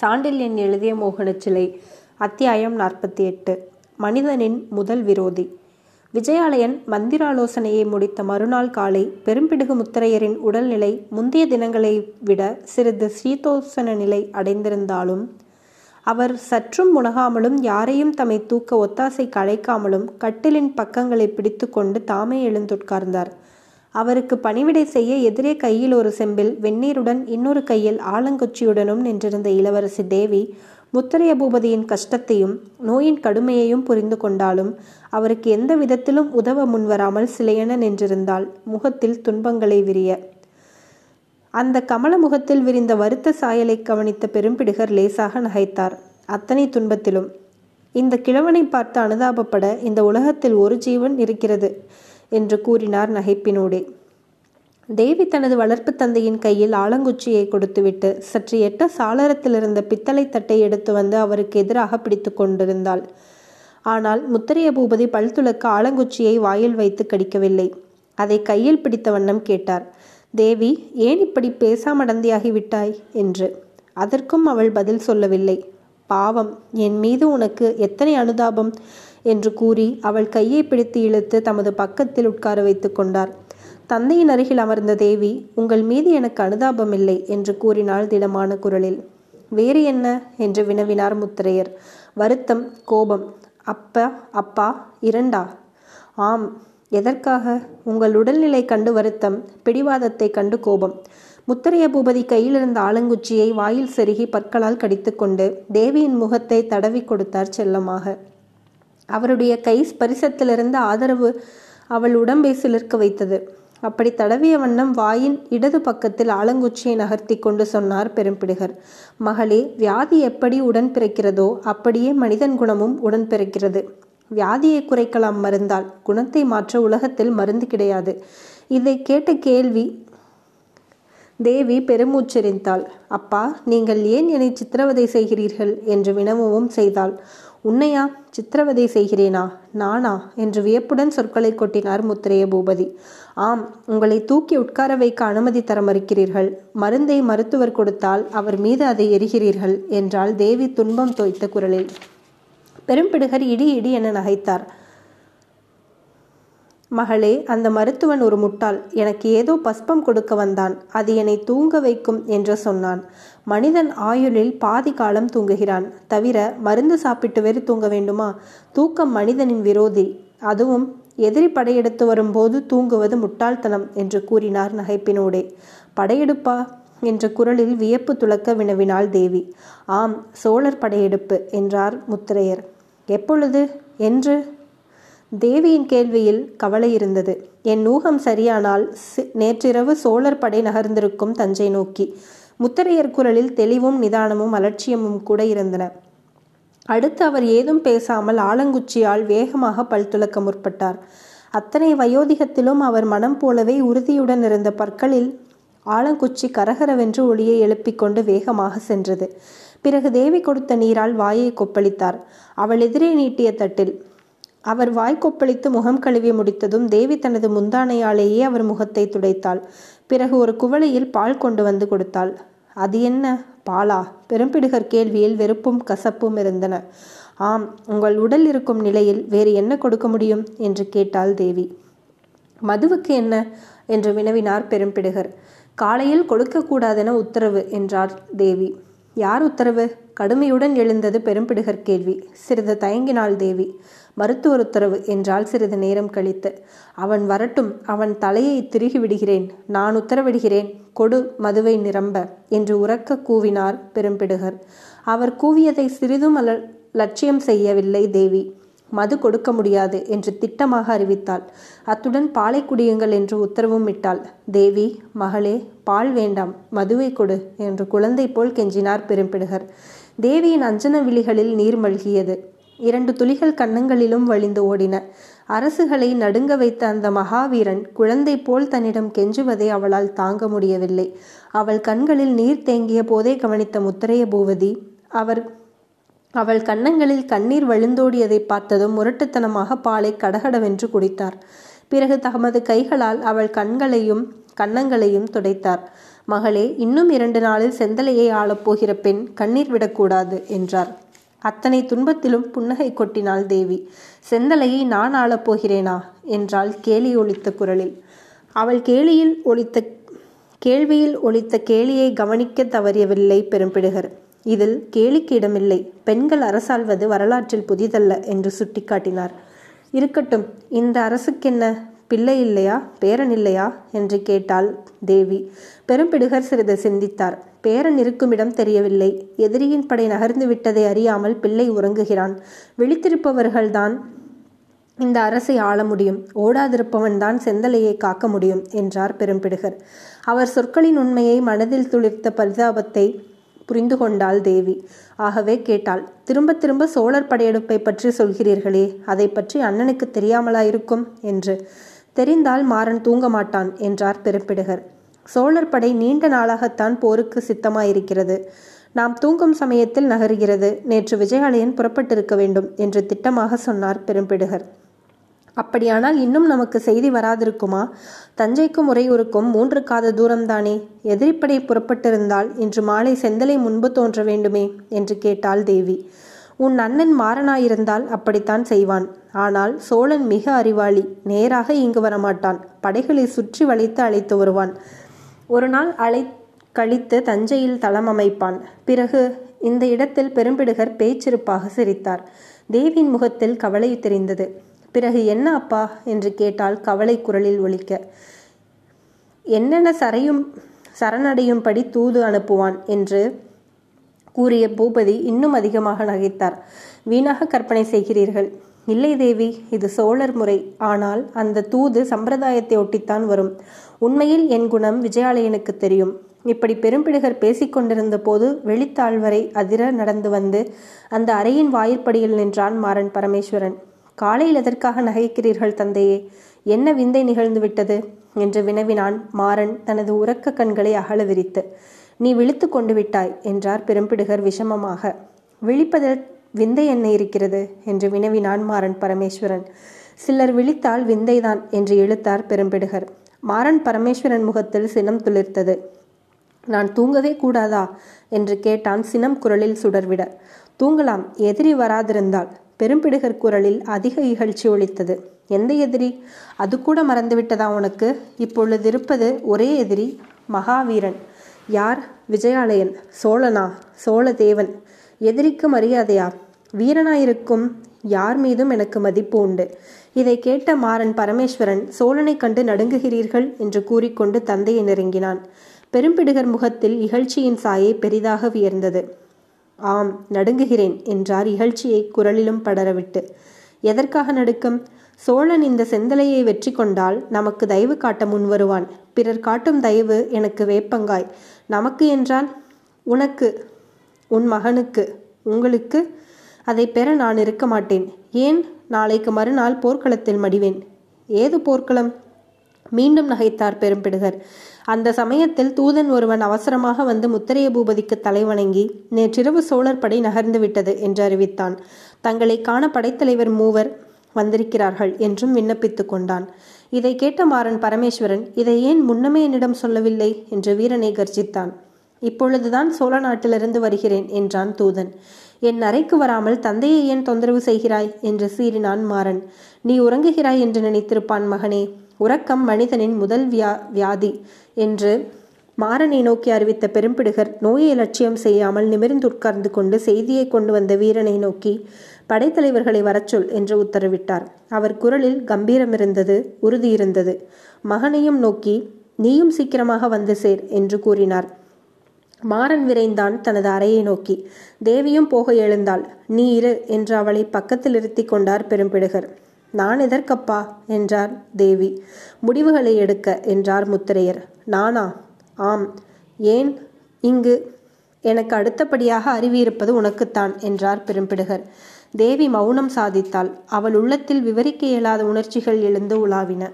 சாண்டில்யன் எழுதிய மோகனச்சிலை அத்தியாயம் நாற்பத்தி எட்டு மனிதனின் முதல் விரோதி. விஜயாலயன் மந்திராலோசனையை முடித்த மறுநாள் காலை பெரும்பிடுகு முத்தரையரின் உடல்நிலை முந்தைய தினங்களை விட சிறிது சீதோசன நிலை அடைந்திருந்தாலும் அவர் சற்றும் உணகாமலும் யாரையும் தம்மை தூக்க ஒத்தாசை களைக்காமலும் கட்டிலின் பக்கங்களை பிடித்துக்கொண்டு தாமே எழுந்துட்கார்ந்தார். அவருக்கு பணிவிடை செய்ய எதிரே கையில் ஒரு செம்பில் வெந்நீருடன் இன்னொரு கையில் ஆலங்கொச்சியுடனும் நின்றிருந்த இளவரசி தேவி முத்தரைய பூபதியின் கஷ்டத்தையும் நோயின் கடுமையையும் புரிந்து கொண்டாலும் அவருக்கு எந்த விதத்திலும் உதவ முன்வராமல் சிலையென நின்றிருந்தாள் முகத்தில் துன்பங்களை விரிய. அந்த கமல முகத்தில் விரிந்த வருத்த சாயலை கவனித்த பெரும்பிடுகர் லேசாக நகைத்தார். அத்தனை துன்பத்திலும் இந்த கிழவனை பார்த்து அனுதாபப்பட இந்த உலகத்தில் ஒரு ஜீவன் இருக்கிறது. என்று கூறினார் நகைப்பினூடே. தேவி தனது வளர்ப்பு தந்தையின் கையில் ஆலங்குச்சியை கொடுத்துவிட்டு சற்று எட்ட சாளரத்தில் இருந்த பித்தளை தட்டை எடுத்து வந்து அவருக்கு எதிராக பிடித்து கொண்டிருந்தாள். ஆனால் முத்தரைய பூபதி பல் துளக்க ஆலங்குச்சியை வாயில் வைத்து கடிக்கவில்லை. அதை கையில் பிடித்த வண்ணம் கேட்டார். தேவி ஏன் இப்படி பேசாமடந்தியாகி விட்டாய்? என்று. அதற்கும் அவள் பதில் சொல்லவில்லை. பாவம் என் மீது உனக்கு எத்தனை அனுதாபம்? என்று கூறி அவள் கையை பிடித்து இழுத்து தமது பக்கத்தில் உட்கார வைத்து கொண்டார். தந்தையின் அருகில் அமர்ந்த தேவி உங்கள் மீது எனக்கு அனுதாபம் இல்லை என்று கூறினாள் திடமான குரலில். வேறு என்ன? என்று வினவினார் முத்திரையர். வருத்தம் கோபம். அப்பா அப்பா இரண்டா? ஆம். எதற்காக? உங்கள் உடல்நிலை கண்டு வருத்தம் பிடிவாதத்தை கண்டு கோபம். முத்தரைய பூபதி கையிலிருந்த ஆலங்குச்சியை வாயில் செருகி பற்களால் கடித்துக்கொண்டு தேவியின் முகத்தை தடவி கொடுத்தார் செல்லமாக. அவருடைய கை ஸ்பரிசத்திலிருந்து ஆதரவு அவள் உடம்பை சிலிர்க்க வைத்தது. அப்படி தடவிய வண்ணம் வாயின் இடது பக்கத்தில் ஆலங்குச்சியை நகர்த்தி கொண்டு சொன்னார் பெரும்பிடுகர். மகளே வியாதி எப்படி உடன் பிறக்கிறதோ அப்படியே மனிதன் குணமும் உடன் பிறக்கிறது. வியாதியை குறைக்கலாம் மருந்தால் குணத்தை மாற்ற உலகத்தில் மருந்து கிடையாது. இதை கேட்ட கேள்வி தேவி பெருமூச்செறிந்தாள். அப்பா நீங்கள் ஏன் என்னை சித்திரவதை செய்கிறீர்கள்? என்று வினவவும் செய்தாள். உன்னையா? சித்திரவதை செய்கிறேனா? நானா? என்று வியப்புடன் சொற்களை கொட்டினார் முத்திரைய பூபதி. ஆம் உங்களை தூக்கி உட்கார வைக்க அனுமதி தர மறுக்கிறீர்கள். மருந்தை மருத்துவர் கொடுத்தால் அவர் மீது அதை எரிகிறீர்கள் என்றால் தேவி துன்பம் தோய்த்த குரலில். பெரும்பிடுகர் இடி இடி என நகைத்தார். மகளே அந்த மருத்துவன் ஒரு முட்டாள். எனக்கு ஏதோ பஸ்பம் கொடுக்க வந்தான். அது என்னை தூங்க வைக்கும் என்று சொன்னான். மனிதன் ஆயுளில் பாதி காலம் தூங்குகிறான். தவிர மருந்து சாப்பிட்டு வேறு தூங்க வேண்டுமா? தூக்கம் மனிதனின் விரோதி. அதுவும் எதிரி படையெடுத்து வரும்போது தூங்குவது முட்டாள்தனம் என்று கூறினார் நகைப்பினோடே. படையெடுப்பா? என்ற குரலில் வியப்பு துளக்க வினவினாள் தேவி. ஆம் சோழர் படையெடுப்பு என்றார் முத்திரையர். எப்பொழுது? என்று? தேவியின் கேள்வியில் கவலை இருந்தது. என் ஊகம் சரியானால் நேற்றிரவு சோழர் படை நகர்ந்திருக்கும் தஞ்சை நோக்கி. முத்தரையர் குரலில் தெளிவும் நிதானமும் அலட்சியமும் கூட இருந்தன. அடுத்து அவர் ஏதும் பேசாமல் ஆலங்குச்சியால் வேகமாக பல் துளக்க முற்பட்டார். அத்தனை வயோதிகத்திலும் அவர் மனம் போலவே உறுதியுடன் இருந்த பற்களில் ஆலங்குச்சி கரகரவென்று ஒளியை எழுப்பிக் கொண்டு வேகமாக சென்றது. பிறகு தேவி கொடுத்த நீரால் வாயை கொப்பளித்தார். அவள் எதிரே நீட்டிய தட்டில் அவர் வாய் கொப்பளித்து முகம் கழுவி முடித்ததும் தேவி தனது முந்தானையாலேயே அவர் முகத்தை துடைத்தாள். பிறகு ஒரு குவளையில் பால் கொண்டு வந்து கொடுத்தாள். அது என்ன? பாலா? பெரும்பிடுகர் கேள்வியில் வெறுப்பும் கசப்பும் இருந்தன. ஆம் உங்கள் உடல் இருக்கும் நிலையில் வேறு என்ன கொடுக்க முடியும்? என்று கேட்டாள் தேவி. மதுவுக்கு என்ன? என்று வினவினார் பெரும்பிடுகர். காலையில் கொடுக்கக்கூடாதென உத்தரவு என்றார் தேவி. யார் உத்தரவு? கடுமையுடன் எழுந்தது பெரும்பிடுகர் கேள்வி. சிறிது தயங்கினாள் தேவி. மருத்துவர் உத்தரவு என்றால் சிறிது நேரம் கழித்து. அவன் வரட்டும் அவன் தலையை திருகி விடுகிறேன் நான் உத்தரவிடுகிறேன் கொடு மதுவை நிரம்ப என்று உறக்க கூவினார் பெரும்பிடுகர். அவர் கூவியதை சிறிதும் அல லட்சியம் செய்யவில்லை தேவி. மது கொடுக்க முடியாது என்று திட்டமாக அறிவித்தாள். அத்துடன் பாலை குடியுங்கள் என்று உத்தரவும் இட்டாள். தேவி மகளே பால் வேண்டாம் மதுவை கொடு என்று குழந்தை போல் கெஞ்சினார் பெரும்பிடுகர். தேவியின் அஞ்சன விழிகளில் நீர் மல்கியது. இரண்டு துளிகள் கன்னங்களிலும் வழிந்து ஓடின. அரசுகளை நடுங்க வைத்த அந்த மகாவீரன் குழந்தை போல் தன்னிடம் கெஞ்சுவதை அவளால் தாங்க முடியவில்லை. அவள் கண்களில் நீர் தேங்கிய போதே கவனித்த முத்தரைய பூவதி அவர் அவள் கன்னங்களில் கண்ணீர் வழிந்தோடியதை பார்த்ததும் முரட்டுத்தனமாக பாலை கடகடவென்று குடித்தார். பிறகு தமது கைகளால் அவள் கண்களையும் கன்னங்களையும் துடைத்தார். மகளே இன்னும் இரண்டு நாளில் செந்தலையை ஆளப்போகிற பெண் கண்ணீர் விடக்கூடாது என்றார். அத்தனை துன்பத்திலும் புன்னகை கொட்டினாள் தேவி. செந்தலையை நான் ஆளப்போகிறேனா என்றாள் கேலி ஒழித்த குரலில். அவள் கேலியில் ஒழித்த கேள்வியில் ஒழித்த கேலியை கவனிக்க தவறியவில்லை பெரும்பிடுகர். இதில் கேலிக்கு இடமில்லை. பெண்கள் அரசாள்வது வரலாற்றில் புதிதல்ல என்று சுட்டிக்காட்டினார். இருக்கட்டும் இந்த அரசுக்கென்ன? பிள்ளை இல்லையா? பேரன் இல்லையா? என்று கேட்டாள் தேவி. பெரும்பிடுகர் சிறிது சிந்தித்தார். பேரன் இருக்குமிடம் தெரியவில்லை. எதிரியின் படை நகர்ந்து விட்டதை அறியாமல் பிள்ளை உறங்குகிறான். விழித்திருப்பவர்கள்தான் இந்த அரசை ஆள முடியும். ஓடாதிருப்பவன் தான் செந்தலையை காக்க முடியும் என்றார் பெரும்பிடுகர் அவர் சொற்களின் உண்மையை மனதில் துளிர்த்த பரிதாபத்தை புரிந்து கொண்டாள் தேவி. ஆகவே கேட்டாள் திரும்ப திரும்ப சோழர் படையெடுப்பை பற்றி சொல்கிறீர்களே அதை பற்றி அண்ணனுக்கு தெரியாமலா இருக்கும் என்று. தெரிந்தால் மாறன் தூங்க மாட்டான் என்றார் பெரும்பிடுகர் சோழர் படை நீண்ட நாளாகத்தான் போருக்கு சித்தமாயிருக்கிறது. நாம் தூங்கும் சமயத்தில் நகருகிறது. நேற்று விஜயாலயன் புறப்பட்டிருக்க வேண்டும் என்று திட்டமாக சொன்னார் பெரும்பிடுகர் அப்படியானால் இன்னும் நமக்கு செய்தி வராதிருக்குமா? தஞ்சைக்கும் உறையூருக்கும் மூன்று காத தூரம்தானே? எதிரிப்படை புறப்பட்டிருந்தால் இன்று மாலை செந்தலை முன்பு தோன்ற வேண்டுமே? என்று கேட்டாள் தேவி. உன் அண்ணன் மாறனாயிருந்தால் அப்படித்தான் செய்வான். ஆனால் சோழன் மிக அறிவாளி. நேராக இங்கு வரமாட்டான். படைகளை சுற்றி வளைத்து அழைத்து வருவான். ஒரு நாள் அழை கழித்து தஞ்சையில் தளம் அமைப்பான். பிறகு இந்த இடத்தில் பெரும்பிடுகர் பேச்சிருப்பாக சிரித்தார். தேவியின் முகத்தில் கவலை தெரிந்தது. பிறகு என்ன அப்பா? என்று கேட்டால் கவலை குரலில் ஒலிக்க. என்னென்ன சரையும் சரணடையும்படி தூது அனுப்புவான்? என்று கூறிய பூபதி இன்னும் அதிகமாக நகைத்தார். வீணாக கற்பனை செய்கிறீர்கள். இல்லை தேவி இது சோழர் முறை. ஆனால் அந்த தூது சம்பிரதாயத்தை ஒட்டித்தான் வரும். உண்மையில் என் குணம் விஜயாலயனுக்கு தெரியும். இப்படி பெரும்பிடுகர் பேசிக்கொண்டிருந்த போது வெளித்தாழ்வரை அதிர நடந்து வந்து அந்த அறையின் வாயிற்படியில் நின்றான் மாறன் பரமேஸ்வரன். காலையில் எதற்காக நகைக்கிறீர்கள் தந்தையே? என்ன விந்தை நிகழ்ந்து விட்டது என்று வினவினான் மாறன் தனது உறக்க கண்களை அகல விரித்து. நீ விழித்து கொண்டு விட்டாய் என்றார் பெரும்பிடுகர் விஷமமாக. விழிப்பதில் விந்தை என்ன இருக்கிறது? என்று வினவினான் மாறன் பரமேஸ்வரன். சிலர் விழித்தால் விந்தைதான் என்று இழுத்தார் பெரும்பிடுகர். மாறன் பரமேஸ்வரன் முகத்தில் சினம் துளிர்த்தது. நான் தூங்கவே கூடாதா? என்று கேட்டான் சினம் குரலில் சுடர்விட. தூங்கலாம் எதிரி வராதிருந்தால். பெரும்பிடுகர் குரலில் அதிக இகழ்ச்சி ஒழித்தது. எந்த எதிரி? அது கூட மறந்துவிட்டதா உனக்கு? இப்பொழுது இருப்பது ஒரே எதிரி மகாவீரன். யார்? விஜயாலயன். சோழனா? சோழதேவன். எதிரிக்கு மரியாதையா வீரனாயிருக்கும் யார் மீதும் எனக்கு மதிப்பு உண்டு. இதை கேட்ட மாறன் பரமேஸ்வரன் சோழனை கண்டு நடுங்குகிறீர்கள் என்று கூறிக்கொண்டு தந்தையை நெருங்கினான். பெரும்பிடுகர் முகத்தில் இகழ்ச்சியின் சாயை பெரிதாக வியர்ந்தது. ஆம் நடுங்குகிறேன் என்றார் இகழ்ச்சியை குரலிலும் படரவிட்டு. எதற்காக நடுக்கம்? சோழன் இந்த செந்தலையை வெற்றி கொண்டால் நமக்கு தயவு காட்ட முன்வருவான். பிறர் காட்டும் தயவு எனக்கு வேப்பங்காய். நமக்கு என்றால் உனக்கு உன் மகனுக்கு உங்களுக்கு அதை பெற நான் இருக்க மாட்டேன். ஏன்? நாளைக்கு மறுநாள் போர்க்களத்தில் மடிவேன். ஏது போர்க்களம்? மீண்டும் நகைத்தார் பெரும்பிடுகர் அந்த சமயத்தில் தூதன் ஒருவன் அவசரமாக வந்து முத்தரைய பூபதிக்கு தலைவணங்கி நேற்றிரவு சோழர் படை நகர்ந்து விட்டது என்று அறிவித்தான். தங்களை காண படைத்தலைவர் மூவர் வந்திருக்கிறார்கள் என்றும் விண்ணப்பித்துக் கொண்டான். இதை கேட்ட மாறன் பரமேஸ்வரன் இதை ஏன் முன்னமே என்னிடம் சொல்லவில்லை என்று வீரனை கர்ஜித்தான். இப்பொழுதுதான் சோழ நாட்டிலிருந்து வருகிறேன் என்றான் தூதன். என் அறைக்கு வராமல் தந்தையை ஏன் தொந்தரவு செய்கிறாய்? என்று சீறினான் மாறன். நீ உறங்குகிறாய் என்று நினைத்திருப்பான் மகனே. உறக்கம் மனிதனின் முதல் வியா வியாதி என்று மாறனை நோக்கி அறிவித்த பெரும்பிடுகர் நோயை லட்சியம் செய்யாமல் நிமிர்ந்து உட்கார்ந்து கொண்டு செய்தியை கொண்டு வந்த வீரனை நோக்கி படைத்தலைவர்களை வரச்சொல் என்று உத்தரவிட்டார். அவர் குரலில் கம்பீரம் இருந்தது உறுதி இருந்தது மகனையும் நோக்கி நீயும் சீக்கிரமாக வந்து சேர் என்று கூறினார். மாறன் விரைந்தான் தனது அறையை நோக்கி. தேவியும் போக எழுந்தாள். நீ இரு என்று அவளை பக்கத்தில் இருத்தி கொண்டார் பெரும்பிடுகர். நான் எதற்கப்பா? என்றார் தேவி. முடிவுகளை எடுக்க என்றார் முத்திரையர். நானா? ஆம். ஏன்? இங்கு எனக்கு அடுத்தபடியாக அறிவியிருப்பது உனக்குத்தான் என்றார் பெரும்பிடுகர். தேவி மௌனம் சாதித்தாள். அவள் உள்ளத்தில் விவரிக்க இயலாத உணர்ச்சிகள் எழுந்து உலாவின.